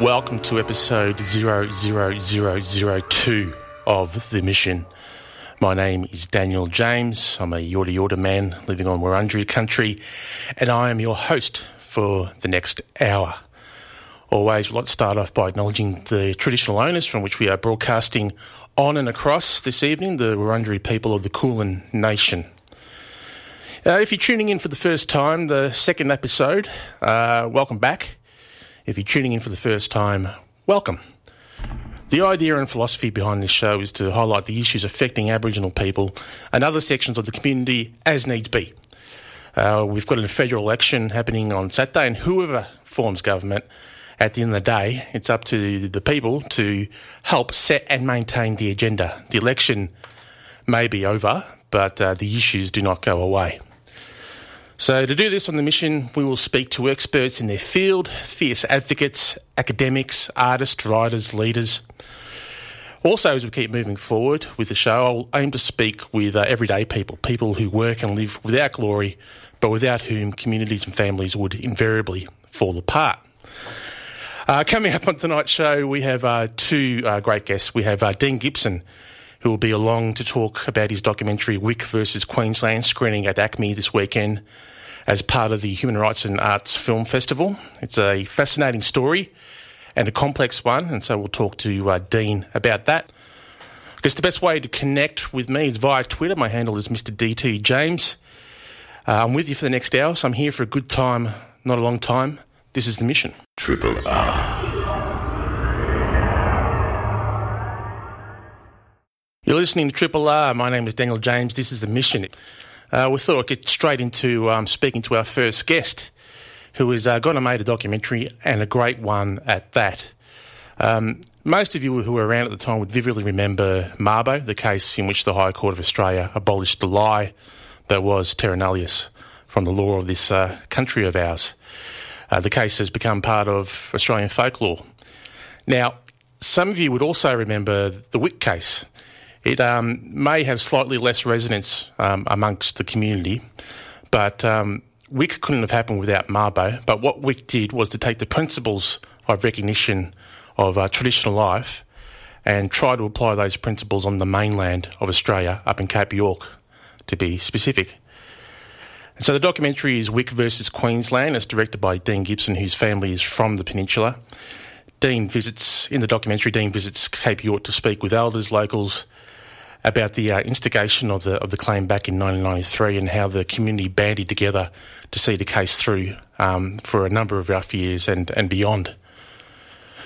Welcome to episode 00002 of The Mission. My name is Daniel James. I'm a Yorta Yorta man living on Wurundjeri country, and I am your host for the next hour. Always, let's start off by acknowledging the traditional owners from which we are broadcasting on and across this evening, the Wurundjeri people of the Kulin Nation. Uh, if you're tuning in for the first time, the second episode, uh, welcome back. If you're tuning in for the first time, welcome. The idea and philosophy behind this show is to highlight the issues affecting Aboriginal people and other sections of the community as needs be. Uh, we've got a federal election happening on Saturday, and whoever forms government, at the end of the day, it's up to the people to help set and maintain the agenda. The election may be over, but uh, the issues do not go away. So, to do this on the mission, we will speak to experts in their field, fierce advocates, academics, artists, writers, leaders. Also, as we keep moving forward with the show, I'll aim to speak with uh, everyday people, people who work and live without glory, but without whom communities and families would invariably fall apart. Uh, coming up on tonight's show, we have uh, two uh, great guests. We have uh, Dean Gibson, who will be along to talk about his documentary Wik versus Queensland, screening at ACMI this weekend as part of the Human Rights and Arts Film Festival. It's a fascinating story and a complex one, and so we'll talk to uh, Dean about that. I guess the best way to connect with me is via Twitter. My handle is Mr. DT James. Uh, I'm with you for the next hour, so I'm here for a good time, not a long time. This is the mission. Triple R. You're listening to Triple R. My name is Daniel James. This is the mission. Uh, we thought I'd get straight into um, speaking to our first guest, who has uh, gone and made a documentary and a great one at that. Um, most of you who were around at the time would vividly remember Mabo, the case in which the High Court of Australia abolished the lie that was terra nullius from the law of this uh, country of ours. Uh, the case has become part of Australian folklore. Now, some of you would also remember the Wik case. It um, may have slightly less resonance um, amongst the community, but um, Wik couldn't have happened without Mabo. But what Wik did was to take the principles of recognition of uh, traditional life and try to apply those principles on the mainland of Australia, up in Cape York, to be specific. And so the documentary is Wik versus Queensland. It's directed by Dean Gibson, whose family is from the peninsula. Dean visits, in the documentary, Dean visits Cape York to speak with elders, locals, about the uh, instigation of the of the claim back in 1993 and how the community banded together to see the case through um, for a number of rough years and, and beyond.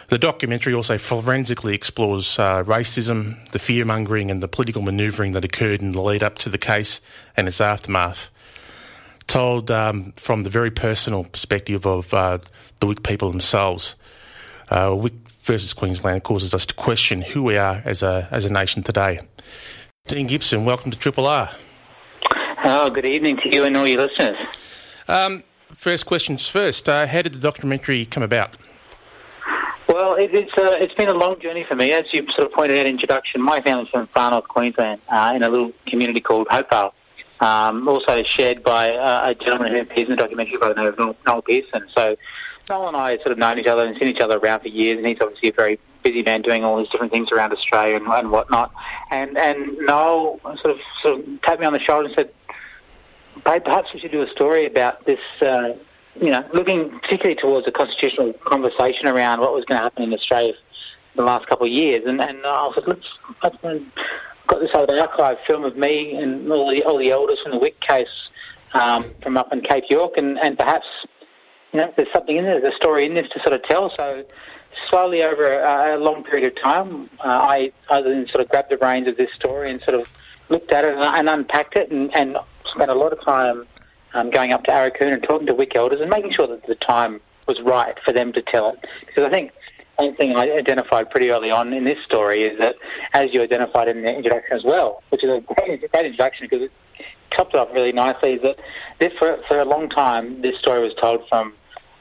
The documentary also forensically explores uh, racism, the fear mongering, and the political manoeuvring that occurred in the lead up to the case and its aftermath. Told um, from the very personal perspective of uh, the Wik people themselves. Uh, Wik versus Queensland causes us to question who we are as a, as a nation today. Dean Gibson, welcome to Triple R. Oh, good evening to you and all your listeners. Um, first questions first. Uh, how did the documentary come about? Well, it, it's uh, it's been a long journey for me, as you sort of pointed out in introduction. My family's from far north Queensland, uh, in a little community called Hopevale. Um, also shared by uh, a gentleman who appears in the documentary by the name of Noel, Noel Pearson. So Noel and I sort of known each other and seen each other around for years, and he's obviously a very busy man doing all these different things around Australia and, and whatnot. And and Noel sort of sort of tapped me on the shoulder and said, "Babe, perhaps we should do a story about this." Uh, you know, looking particularly towards a constitutional conversation around what was going to happen in Australia the last couple of years. And, and I said, let's, let's got this old archive film of me and all the all the elders from the Wik case um, from up in Cape York, and, and perhaps you know there's something in there, there's a story in this to sort of tell. So slowly over a, long period of time, uh, I other than sort of grabbed the reins of this story and sort of looked at it and, and unpacked it, and, and spent a lot of time um, going up to Aurukun and talking to Wik elders and making sure that the time was right for them to tell it. Because I think one thing I identified pretty early on in this story is that, as you identified in the introduction as well, which is a great, great introduction because topped it off really nicely, is that this, for, for a long time, this story was told from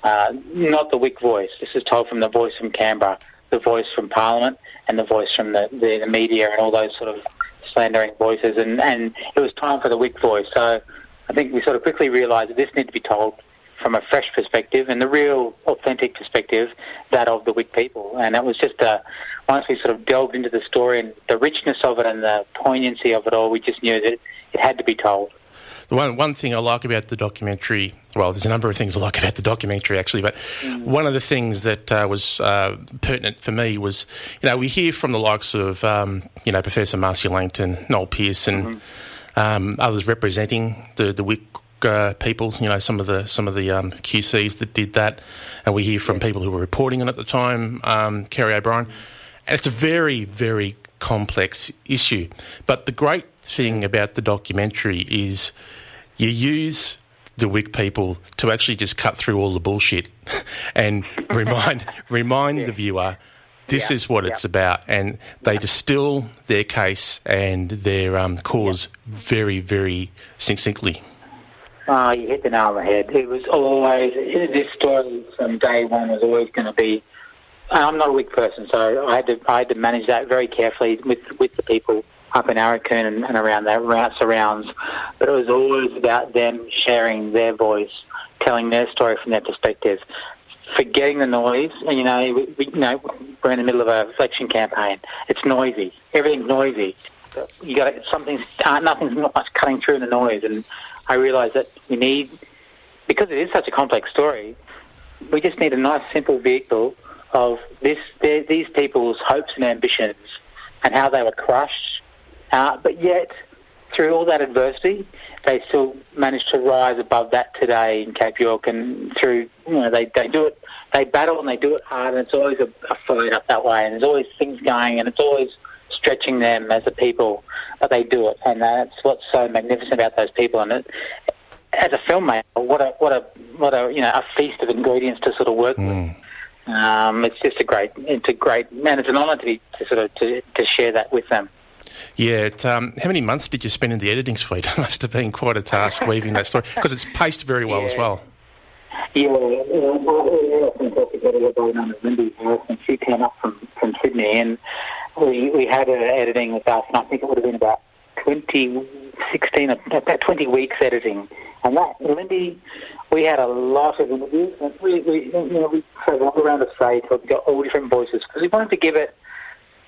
uh, not the Wik voice. This is told from the voice from Canberra, the voice from Parliament, and the voice from the, the, the media and all those sort of slandering voices. And, and it was time for the Wik voice. So I think we sort of quickly realised that this needed to be told from a fresh perspective and the real authentic perspective, that of the Wik people. And it was just a, once we sort of delved into the story and the richness of it and the poignancy of it all, we just knew that it had to be told. The one one thing I like about the documentary, well, there's a number of things I like about the documentary actually, but mm. one of the things that uh, was uh, pertinent for me was, you know, we hear from the likes of, um, you know, Professor Marcia Langton, Noel Pearson, mm-hmm. um, others representing the the Wik uh, people, you know, some of the some of the um, QCs that did that, and we hear from people who were reporting on it at the time, um, Kerry O'Brien, and it's a very very complex issue. But the great thing about the documentary is you use the Wik people to actually just cut through all the bullshit and remind remind yeah. the viewer this yeah. is what yeah. it's about, and they distill their case and their um, cause very, very succinctly. Oh, you hit the nail on the head. It was always this story from day one was always going to be. I'm not a Wik person, so I had to I had to manage that very carefully with with the people up in Aurukun and, and around that around surrounds. But it was always about them sharing their voice, telling their story from their perspective, forgetting the noise. And you know, we, we, you know, we're in the middle of a election campaign. It's noisy. Everything's noisy. You got something's uh, nothing's not much cutting through the noise. And I realised that we need because it is such a complex story. We just need a nice, simple vehicle of this, these people's hopes and ambitions and how they were crushed uh, but yet, through all that adversity, they still managed to rise above that today in Cape York. And through, you know, they, they do it, they battle and they do it hard, and it's always a, a fight up that way. And there's always things going, and it's always stretching them as a people, but they do it. And that's what's so magnificent about those people. And it, as a filmmaker, what a what a what a you know a feast of ingredients to sort of work mm. with. Um, it's just a great, it's a great, man. It's an honour to be to sort of to, to share that with them. Yeah. It, um, how many months did you spend in the editing suite? It must have been quite a task weaving that story because it's paced very well yeah. as well. Yeah, we often talk with a woman named Lindy, and she came up from, from Sydney, and we we had her editing with us, and I think it would have been about 2016, about 20 weeks editing. And that, Lindy, we had a lot of interviews, and we, we you know, we travelled around Australia, we got all different voices, because we wanted to give it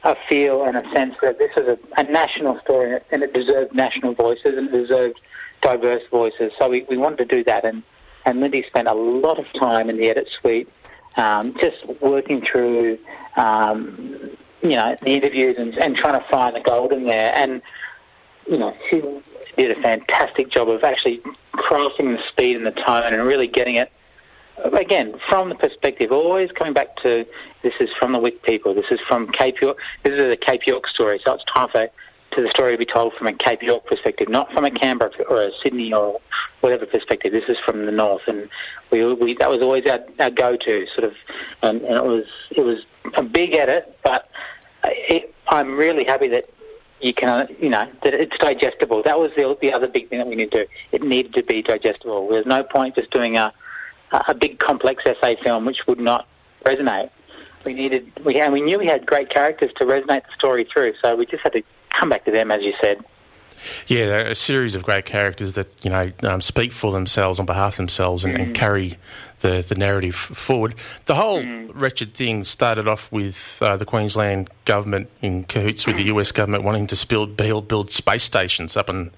a feel and a sense that this is a, a national story and it deserved national voices and it deserved diverse voices. So we, we wanted to do that. And, and Lindy spent a lot of time in the edit suite um, just working through, um, you know, the interviews and, and trying to find the gold in there. And, you know, she did a fantastic job of actually crafting the speed and the tone and really getting it Uh, again, from the perspective, always coming back to this is from the Wik people, this is from Cape York, this is a Cape York story, so it's time for to the story to be told from a Cape York perspective, not from a Canberra or a Sydney or whatever perspective. This is from the north, and we, we that was always our, our go-to sort of, and, and it was it was a big edit, but it, I'm really happy that you can, uh, you know, that it's digestible. That was the, the other big thing that we need to do. It needed to be digestible. There's no point just doing a a big complex essay film which would not resonate. We needed, we and we knew we had great characters to resonate the story through, so we just had to come back to them, as you said. Yeah, a series of great characters that you know um, speak for themselves on behalf of themselves and, mm. and carry the, the narrative forward. The whole mm. wretched thing started off with uh, the Queensland government in cahoots with the US government wanting to build build, build space stations up in,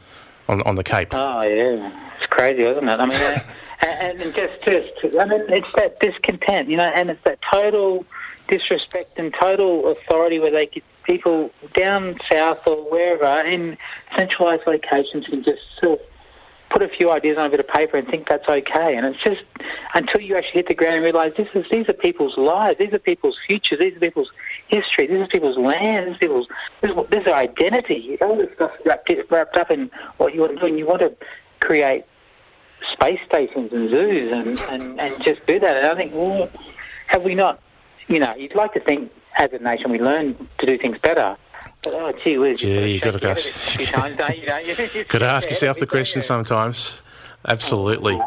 on on the Cape. Oh yeah, it's crazy, isn't it? I mean and, and just, just, I mean, it's that discontent, you know, and it's that total disrespect and total authority where they get people down south or wherever in centralised locations can just sort of put a few ideas on a bit of paper and think that's okay. And it's just until you actually hit the ground and realise this is these are people's lives, these are people's futures, these are people's history, this is people's land, this is people's this is, this is their identity. All this stuff wrapped, wrapped up in what you want to do, and you want to create space stations and zoos and, and, and just do that. And I think, well, have we not you know, you'd like to think as a nation we learn to do things better. But, oh, gee whiz. Yeah, you've got to ask. You know, you- Got to ask yourself the question sometimes. Absolutely.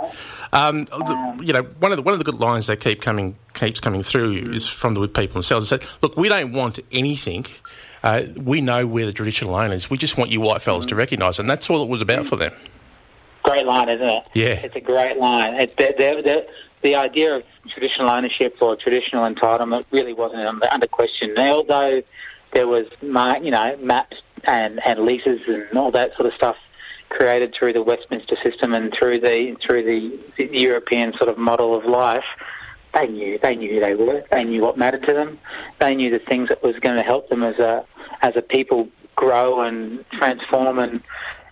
Um, the- you know, one of the one of the good lines that keep coming keeps coming through is from the people themselves. They said, "Look, we don't want anything. Uh, we know we're the traditional owners. We just want you white fellas to recognise, it." and that's all it was about for them. Great line, isn't it? Yeah. It's a great line. It, the, the, the, the idea of traditional ownership or traditional entitlement really wasn't under, question. Now, although there was, you know, maps and, and leases and all that sort of stuff created through the Westminster system and through the through the, the European sort of model of life, they knew they knew who they were. They knew what mattered to them. They knew the things that was going to help them as a as a people grow and transform and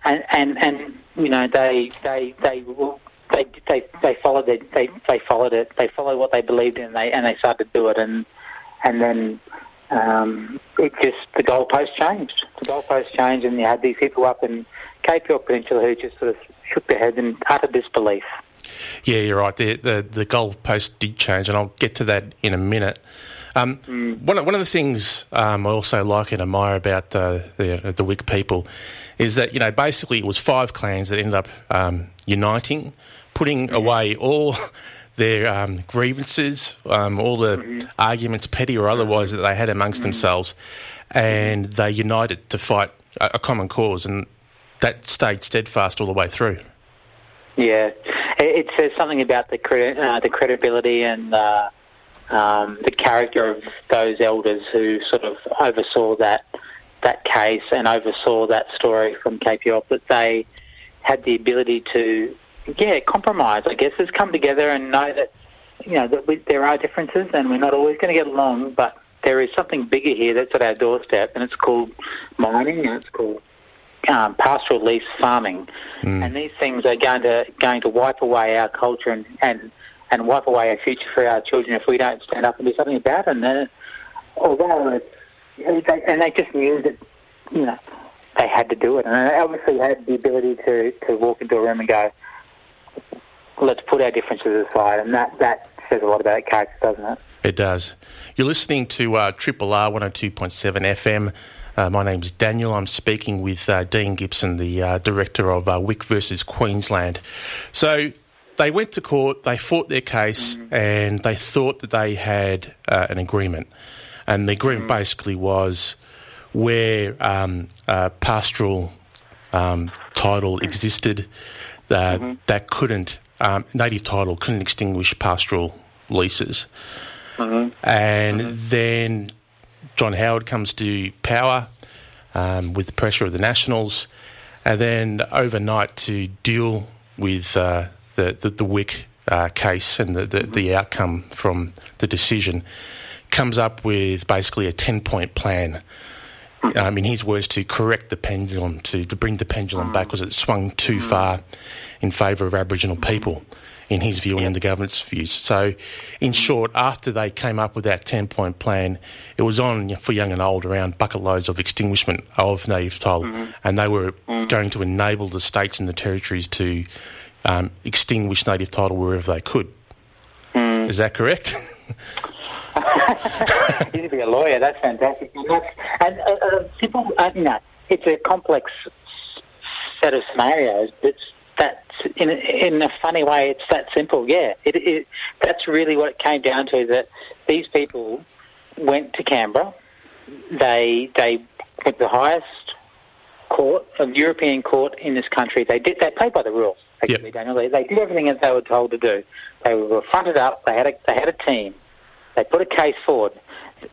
and and, and you know they they they. They, they they followed it. They they followed it. They followed what they believed in. And They and they started to do it. And and then um, it just the goalpost changed. The goalpost changed, and you had these people up in Cape York Peninsula who just sort of shook their heads in utter disbelief. Yeah, you're right. The the, the goalpost did change, and I'll get to that in a minute. Um, one, of, one of the things um, I also like and admire about uh, the the Wik people is that you know basically it was five clans that ended up um, uniting, putting away all their um, grievances, um, all the arguments, petty or otherwise, that they had amongst themselves, and they united to fight a, a common cause, and that stayed steadfast all the way through. Yeah, it, it says something about the cre- uh, the credibility and uh, um, the character of those elders who sort of oversaw that that case and oversaw that story from York. That they had the ability to, yeah, compromise. I guess has come together and know that you know that we, there are differences and we're not always going to get along, but there is something bigger here that's at our doorstep, and it's called mining and it's called um, pastoral lease farming, and these things are going to going to wipe away our culture and, and and wipe away a future for our children if we don't stand up and do something about it. And although they, and they just knew that you know they had to do it, and they obviously had the ability to to walk into a room and go, let's put our differences aside, and that that says a lot about character, doesn't it? It does. You're listening to uh, Triple R 102.7 FM. Uh, my name's Daniel. I'm speaking with uh, Dean Gibson, the uh, director of uh, Wik versus Queensland. So they went to court, they fought their case, and they thought that they had uh, an agreement. And the agreement basically was where um, uh, pastoral um, title existed, uh, that couldn't, um, native title couldn't extinguish pastoral leases. And then John Howard comes to power um, with the pressure of the Nationals, and then overnight to deal with uh, the, the the Wik uh, case and the, the the outcome from the decision, comes up with basically a ten point plan. Hmm. Um, in his words, to correct the pendulum, to, to bring the pendulum back, hmm. because it swung too hmm. far in favour of Aboriginal people, in his view and in the government's views. So, in short, after they came up with that 10 point plan, it was on for young and old around bucket loads of extinguishment of native title, and they were going to enable the states and the territories to um, extinguish native title wherever they could. Is that correct? you need to be a lawyer. That's fantastic. And, that's, and uh, uh, simple, uh, you know, it's a complex set of scenarios. It's that in a, in a funny way, it's that simple. Yeah, it, it, that's really what it came down to. That these people went to Canberra. They they went to the highest court, a European court in this country. They did they played by the rules. Yep. Daniel. They, they did everything as they were told to do. They were fronted up. They had a, they had a team. They put a case forward.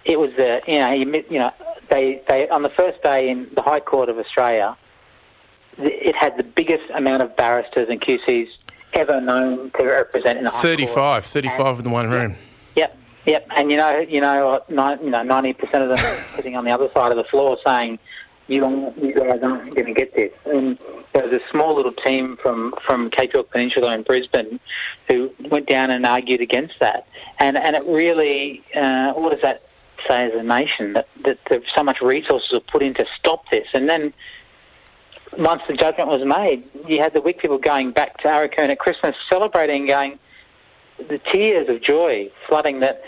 It was the you know you, you know they they on the first day in the High Court of Australia, it had the biggest amount of barristers and QCs ever known to represent in the High Court. 35, 35 in the one room. Yep, yep. And you know, you know, uh, you know, ninety percent of them sitting on the other side of the floor saying, "You, aren't- guys going to get this." And there was a small little team from from Cape York Peninsula in Brisbane who went down and argued against that. And and it really, uh, what does that say as a nation that that there, so much resources are put in to stop this, and then. Once the judgment was made, you had the Wik people going back to Aurukun at Christmas, celebrating, going, the tears of joy flooding that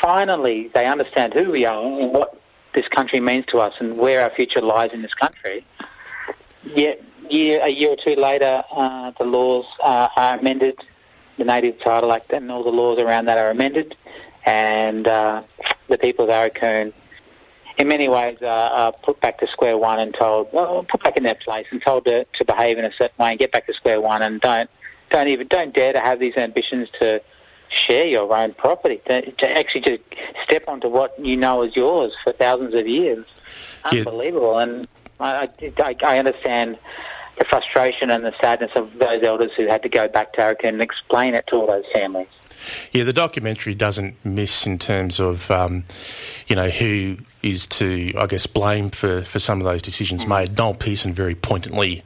finally they understand who we are and what this country means to us and where our future lies in this country. Yet, year, a year or two later, uh, the laws uh, are amended, the Native Title Act and all the laws around that are amended, and uh, the people of Aurukun, in many ways, are put back to square one and told, well, put back in their place and told to, to behave in a certain way and get back to square one and don't, don't even, don't dare to have these ambitions to share your own property, to, to actually to step onto what you know is yours for thousands of years. Yeah. Unbelievable. And I, I, I understand the frustration and the sadness of those elders who had to go back to Aurukun and explain it to all those families. Yeah, the documentary doesn't miss in terms of, um, you know, who is to, I guess, blame for, for some of those decisions made. Noel Pearson very pointedly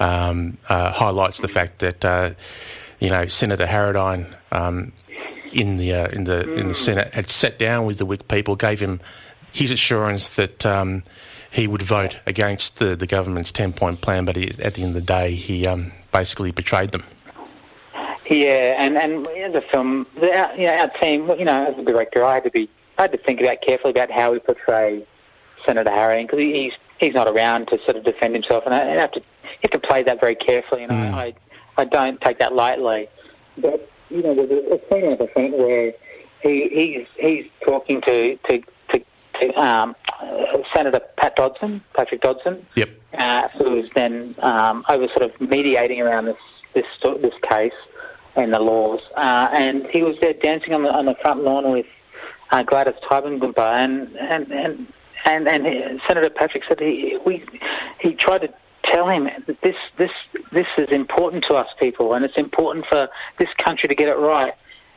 um, uh, highlights the fact that, uh, you know, Senator Harradine um, in the uh, in the in the Senate had sat down with the Wik people, gave him his assurance that um, he would vote against the, the government's ten point plan, but he, at the end of the day, he um, basically betrayed them. Yeah, and and as a film, the, our, you know, our team, you know, as a director, I had to be, I had to think about carefully about how we portray Senator Harry because he's he's not around to sort of defend himself, and I, I have to you have to play that very carefully, and Mm. I, I I don't take that lightly. But you know, there's a, a scene at the front where he he's he's talking to to to, to um, uh, Senator Pat Dodson, Patrick Dodson, Yep. uh, who's then um, over sort of mediating around this this this case and the laws. Uh, and he was there dancing on the on the front lawn with uh, Gladys Tybin and and and and, and he- Senator Patrick said he we he tried to tell him that this this this is important to us people and it's important for this country to get it right.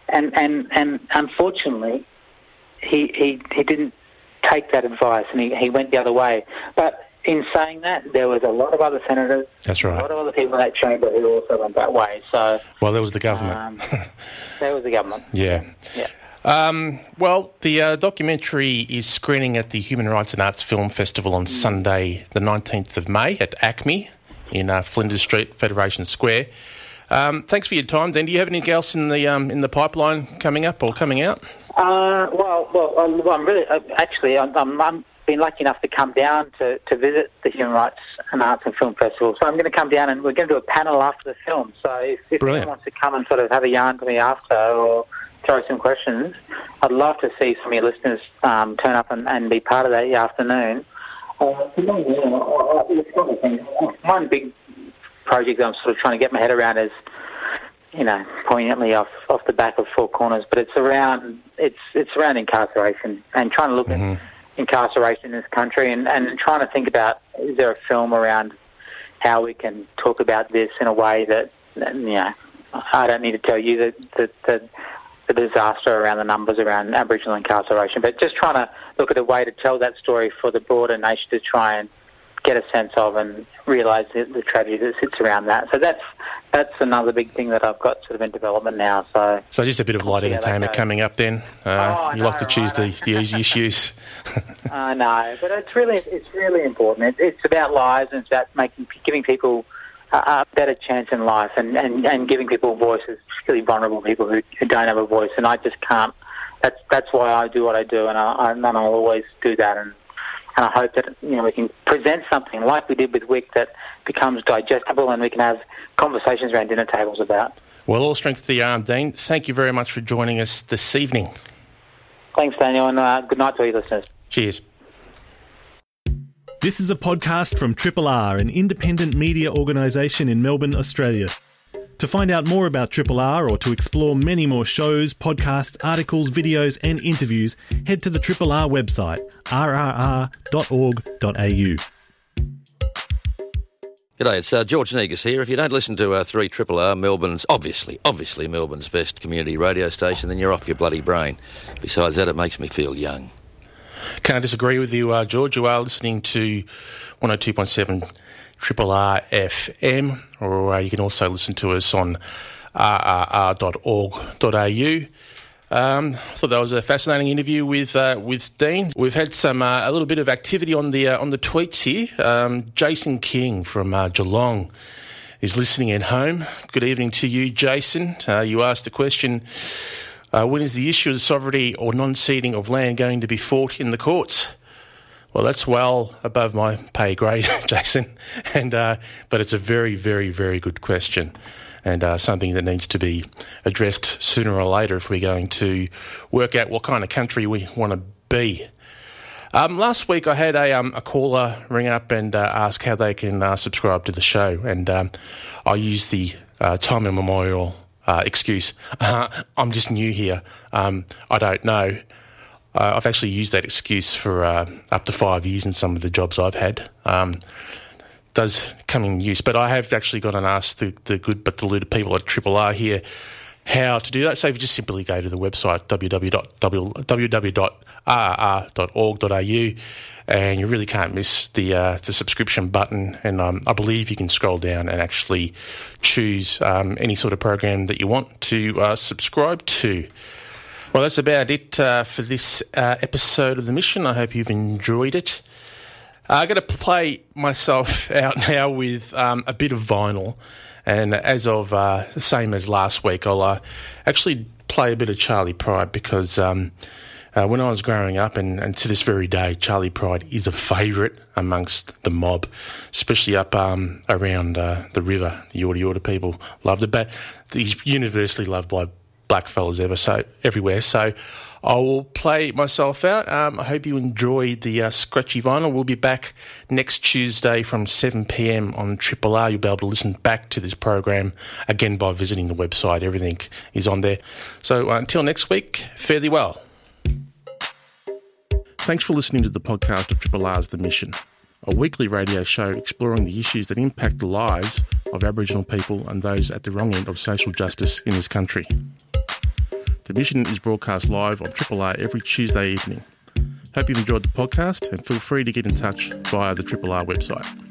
And and and unfortunately, he he he didn't take that advice and he, he went the other way. But in saying that, there was a lot of other senators, That's right. a lot of other people in that chamber who also went that way. So Well, there was the government. um, there was the government. Yeah. Yeah. Um, well, the uh, documentary is screening at the Human Rights and Arts Film Festival on Sunday, the 19th of May at ACMI in uh, Flinders Street, Federation Square. Um, thanks for your time, Dan. Do you have anything else in the um, in the pipeline coming up or coming out? Uh, well, well, I'm, really uh, actually I'm, I'm, I'm been lucky enough to come down to, to visit the Human Rights and Arts and Film Festival. So I'm going to come down and we're going to do a panel after the film. So if, if anyone wants to come and sort of have a yarn to me after or throw some questions, I'd love to see some of your listeners um, turn up and, and be part of that afternoon. Uh, for me, you know, I- I- it's one of the things- one big project that I'm sort of trying to get my head around is you know, poignantly off off the back of Four Corners, but it's around it's it's around incarceration and trying to look at incarceration in this country and, and trying to think about is there a film around how we can talk about this in a way that that, you know I don't need to tell you that that, that the disaster around the numbers around Aboriginal incarceration, but just trying to look at a way to tell that story for the broader nation to try and get a sense of and realise the, the tragedy that sits around that. So that's that's another big thing that I've got sort of in development now. So So just a bit of light that entertainment coming up then. Uh, Oh, you like to choose the, the easy issues. I know, but it's really it's really important. It, it's about lives and it's about making giving people a, a better chance in life and, and, and giving people voices, particularly vulnerable people who, who don't have a voice. And I just can't. That's that's why I do what I do, and I, and I'll always do that. And and I hope that you know we can present something like we did with Wik that becomes digestible and we can have conversations around dinner tables about. well, all strength to the arm, Dean. Thank you very much for joining us this evening. Thanks, Daniel, and uh, good night to all your listeners. Cheers. This is a podcast from Triple R, an independent media organisation in Melbourne, Australia. To find out more about Triple R or to explore many more shows, podcasts, articles, videos, and interviews, head to the Triple R website, rrr.org.au. G'day, it's uh, George Negus here. If you don't listen to uh, 3 Triple R, Melbourne's, obviously, obviously Melbourne's best community radio station, then you're off your bloody brain. Besides that, it makes me feel young. Can't disagree with you, uh, George. You are listening to 102.7 Triple R FM, or uh, you can also listen to us on rrr.org.au. Um, I thought that was a fascinating interview with uh, with Dean. We've had some uh, a little bit of activity on the uh, on the tweets here. Um, Jason King from uh, Geelong is listening at home. Good evening to you, Jason. Uh, you asked a question Uh, when is the issue of sovereignty or non ceding of land going to be fought in the courts? Well, that's well above my pay grade, Jason, and uh, but it's a very, very, very good question, and uh, something that needs to be addressed sooner or later if we're going to work out what kind of country we want to be. Um, last week, I had a, um, a caller ring up and uh, ask how they can uh, subscribe to the show, and um, I used the uh, time immemorial uh, excuse. I'm just new here. Um, I don't know. Uh, I've actually used that excuse for uh, up to five years in some of the jobs I've had. Um, does come in use, but I have actually got and asked the, the good but deluded people at Triple R here how to do that. So if you just simply go to the website www.rr.org.au and you really can't miss the uh, the subscription button. And um, I believe you can scroll down and actually choose um, any sort of program that you want to uh, subscribe to. Well, that's about it uh, for this uh, episode of the mission. I hope you've enjoyed it. I'm going to play myself out now with um, a bit of vinyl. And as of uh, the same as last week, I'll uh, actually play a bit of Charley Pride because um, uh, when I was growing up, and, and, to this very day, Charley Pride is a favourite amongst the mob, especially up um, around uh, the river. The Yorta Yorta people loved it, but he's universally loved by black fellas ever so everywhere. So I will play myself out. Um, I hope you enjoyed the uh, scratchy vinyl. We'll be back next Tuesday from 7 p.m. on Triple R. You'll be able to listen back to this program again by visiting the website. Everything is on there. So uh, until next week, fare thee well. Thanks for listening to the podcast of Triple R's The Mission, a weekly radio show exploring the issues that impact the lives of Aboriginal people and those at the wrong end of social justice in this country. The mission is broadcast live on Triple R every Tuesday evening. Hope you've enjoyed the podcast and feel free to get in touch via the Triple R website.